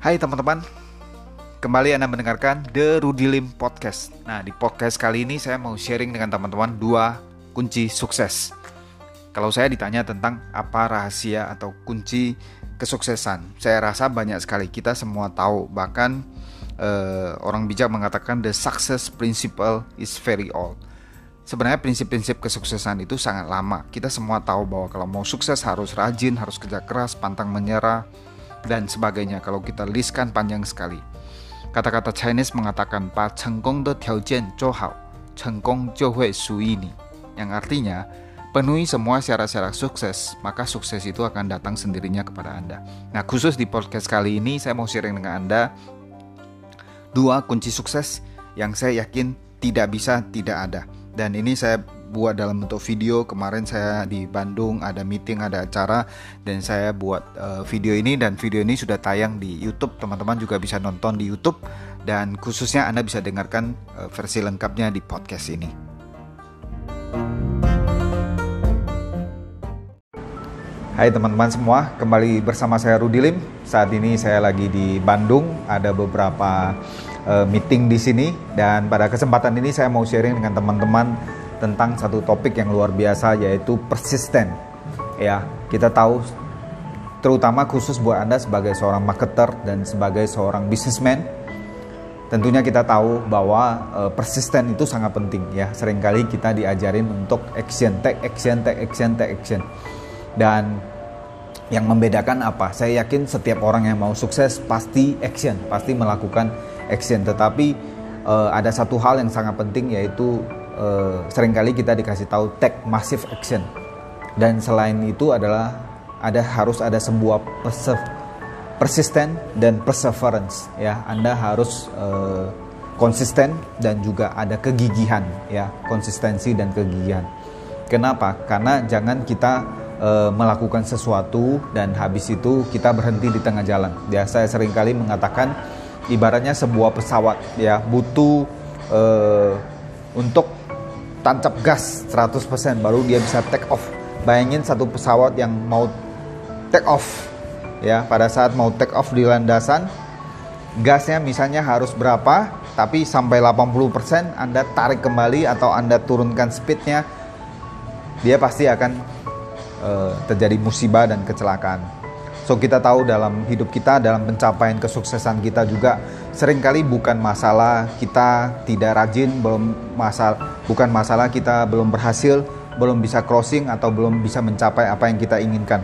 Hai teman-teman, kembali Anda mendengarkan The Rudy Lim Podcast. Nah, di podcast kali ini saya mau sharing dengan teman-teman dua kunci sukses. Kalau saya ditanya tentang apa rahasia atau kunci kesuksesan, saya rasa banyak sekali kita semua tahu. Bahkan eh, orang bijak mengatakan the success principle is very old. Sebenarnya prinsip-prinsip kesuksesan itu sangat lama. Kita semua tahu bahwa kalau mau sukses harus rajin, harus kerja keras, pantang menyerah, dan sebagainya. Kalau kita listkan panjang sekali. Kata-kata Chinese mengatakan pa cengkong de tiaojian hao, cengkong hui ini. Yang artinya penuhi semua syarat-syarat sukses, maka sukses itu akan datang sendirinya kepada Anda. Nah, khusus di podcast kali ini saya mau sharing dengan Anda dua kunci sukses yang saya yakin tidak bisa tidak ada. Dan ini saya buat dalam bentuk video. Kemarin saya di Bandung ada meeting, ada acara dan saya buat uh, video ini dan video ini sudah tayang di YouTube. Teman-teman juga bisa nonton di YouTube dan khususnya Anda bisa dengarkan uh, versi lengkapnya di podcast ini. Hai teman-teman semua, kembali bersama saya Rudi Lim. Saat ini saya lagi di Bandung, ada beberapa uh, meeting di sini dan pada kesempatan ini saya mau sharing dengan teman-teman tentang satu topik yang luar biasa yaitu persisten. Ya, kita tahu terutama khusus buat Anda sebagai seorang marketer dan sebagai seorang businessman tentunya kita tahu bahwa uh, persisten itu sangat penting ya. Seringkali kita diajarin untuk action, take action, take action, take action. Dan yang membedakan apa? Saya yakin setiap orang yang mau sukses pasti action, pasti melakukan action. Tetapi uh, ada satu hal yang sangat penting yaitu uh, sering kali kita dikasih tahu take massive action. Dan selain itu adalah ada harus ada sebuah persisten dan perseverance ya. Anda harus uh, konsisten dan juga ada kegigihan ya, konsistensi dan kegigihan. Kenapa? Karena jangan kita e, melakukan sesuatu dan habis itu kita berhenti di tengah jalan. Ya, saya sering kali mengatakan ibaratnya sebuah pesawat ya butuh e, untuk tancap gas 100% baru dia bisa take off. Bayangin satu pesawat yang mau take off ya pada saat mau take off di landasan gasnya misalnya harus berapa tapi sampai 80% Anda tarik kembali atau Anda turunkan speednya dia pasti akan uh, terjadi musibah dan kecelakaan. So kita tahu dalam hidup kita, dalam pencapaian kesuksesan kita juga sering kali bukan masalah kita tidak rajin, belum masalah bukan masalah kita belum berhasil, belum bisa crossing atau belum bisa mencapai apa yang kita inginkan.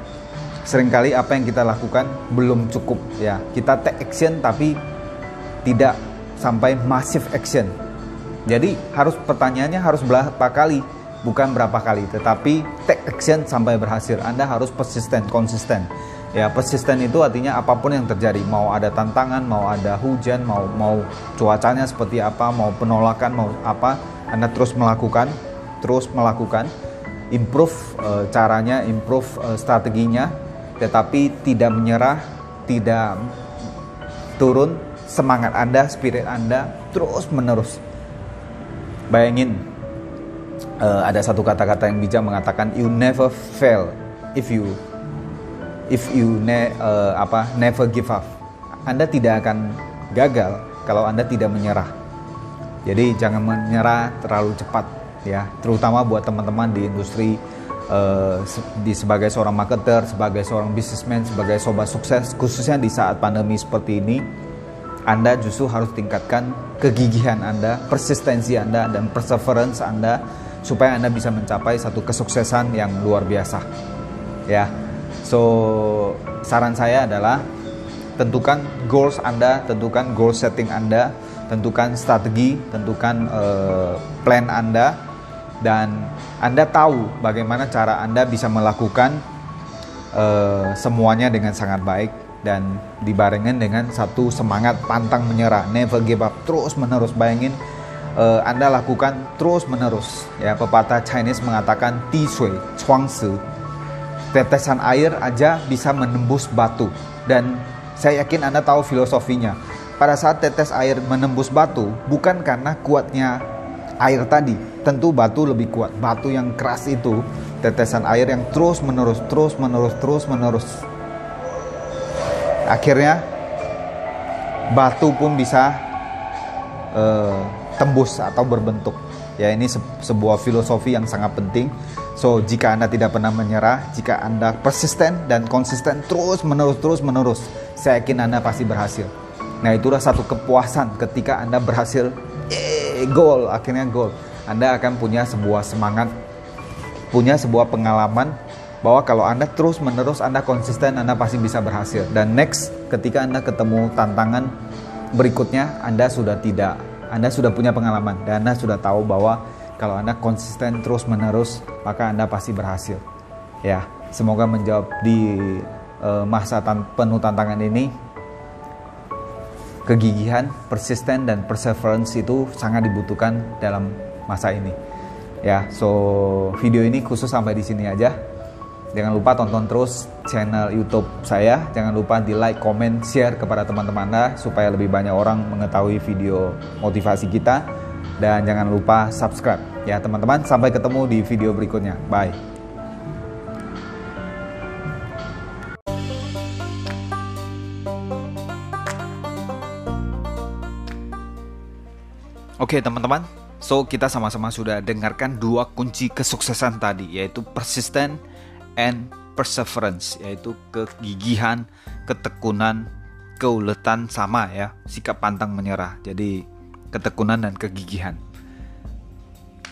Seringkali apa yang kita lakukan belum cukup ya. Kita take action tapi tidak sampai massive action. Jadi harus pertanyaannya harus berapa kali bukan berapa kali, tetapi take action sampai berhasil. Anda harus persisten, konsisten. Ya, persisten itu artinya apa pun yang terjadi, mau ada tantangan, mau ada hujan, mau mau cuacanya seperti apa, mau penolakan, mau apa, Anda terus melakukan, terus melakukan, improve e, caranya, improve e, strateginya, tetapi tidak menyerah, tidak turun semangat Anda, spirit Anda terus menerus. Bayangin uh, ada satu kata-kata yang bijak mengatakan you never fail if you if you ne, uh, apa never give up. Anda tidak akan gagal kalau Anda tidak menyerah. Jadi jangan menyerah terlalu cepat ya, terutama buat teman-teman di industri uh, di sebagai seorang marketer, sebagai seorang businessman, sebagai sobat sukses khususnya di saat pandemi seperti ini. Anda justru harus tingkatkan kegigihan Anda, persistensi Anda dan perseverance Anda supaya Anda bisa mencapai satu kesuksesan yang luar biasa. Ya. So, saran saya adalah tentukan goals Anda, tentukan goal setting Anda, tentukan strategi, tentukan uh, plan Anda dan Anda tahu bagaimana cara Anda bisa melakukan uh, semuanya dengan sangat baik dan dibarengin dengan satu semangat pantang menyerah, never give up, terus menerus bayangin uh, Anda lakukan terus menerus. Ya, pepatah Chinese mengatakan ti sui chuang si. Tetesan air aja bisa menembus batu dan saya yakin Anda tahu filosofinya. Pada saat tetes air menembus batu bukan karena kuatnya air tadi, tentu batu lebih kuat. Batu yang keras itu, tetesan air yang terus menerus, terus menerus, terus menerus. Akhirnya batu pun bisa uh, tembus atau berbentuk. Ya ini se sebuah filosofi yang sangat penting. So jika anda tidak pernah menyerah, jika anda persisten dan konsisten terus menerus terus menerus, saya yakin anda pasti berhasil. Nah itulah satu kepuasan ketika anda berhasil, eh, gol akhirnya gol. Anda akan punya sebuah semangat, punya sebuah pengalaman bahwa kalau Anda terus menerus Anda konsisten Anda pasti bisa berhasil dan next ketika Anda ketemu tantangan berikutnya Anda sudah tidak anda sudah punya pengalaman dan Anda sudah tahu bahwa kalau Anda konsisten terus-menerus, maka Anda pasti berhasil. Ya, semoga menjawab di uh, masa tan penuh tantangan ini kegigihan, persisten dan perseverance itu sangat dibutuhkan dalam masa ini. Ya, so video ini khusus sampai di sini aja. Jangan lupa tonton terus channel YouTube saya. Jangan lupa di like, comment, share kepada teman-teman Anda supaya lebih banyak orang mengetahui video motivasi kita. Dan jangan lupa subscribe ya teman-teman. Sampai ketemu di video berikutnya. Bye. Oke teman-teman, so kita sama-sama sudah dengarkan dua kunci kesuksesan tadi yaitu persisten and perseverance yaitu kegigihan, ketekunan, keuletan sama ya, sikap pantang menyerah. Jadi ketekunan dan kegigihan.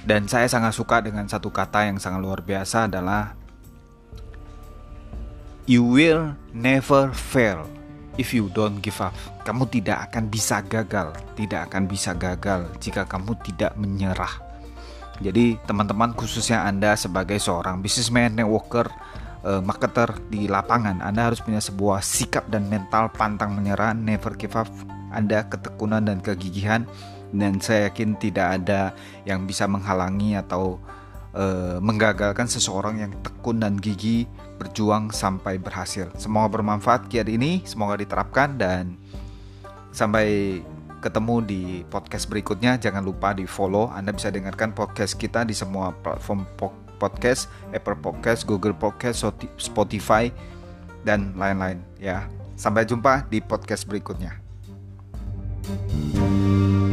Dan saya sangat suka dengan satu kata yang sangat luar biasa adalah You will never fail if you don't give up. Kamu tidak akan bisa gagal, tidak akan bisa gagal jika kamu tidak menyerah. Jadi teman-teman khususnya Anda sebagai seorang businessman, networker, uh, marketer di lapangan, Anda harus punya sebuah sikap dan mental pantang menyerah, never give up. Anda ketekunan dan kegigihan dan saya yakin tidak ada yang bisa menghalangi atau uh, menggagalkan seseorang yang tekun dan gigi berjuang sampai berhasil. Semoga bermanfaat kiat ini, semoga diterapkan dan sampai ketemu di podcast berikutnya. Jangan lupa di follow. Anda bisa dengarkan podcast kita di semua platform podcast, Apple Podcast, Google Podcast, Spotify, dan lain-lain. Ya, sampai jumpa di podcast berikutnya. thank you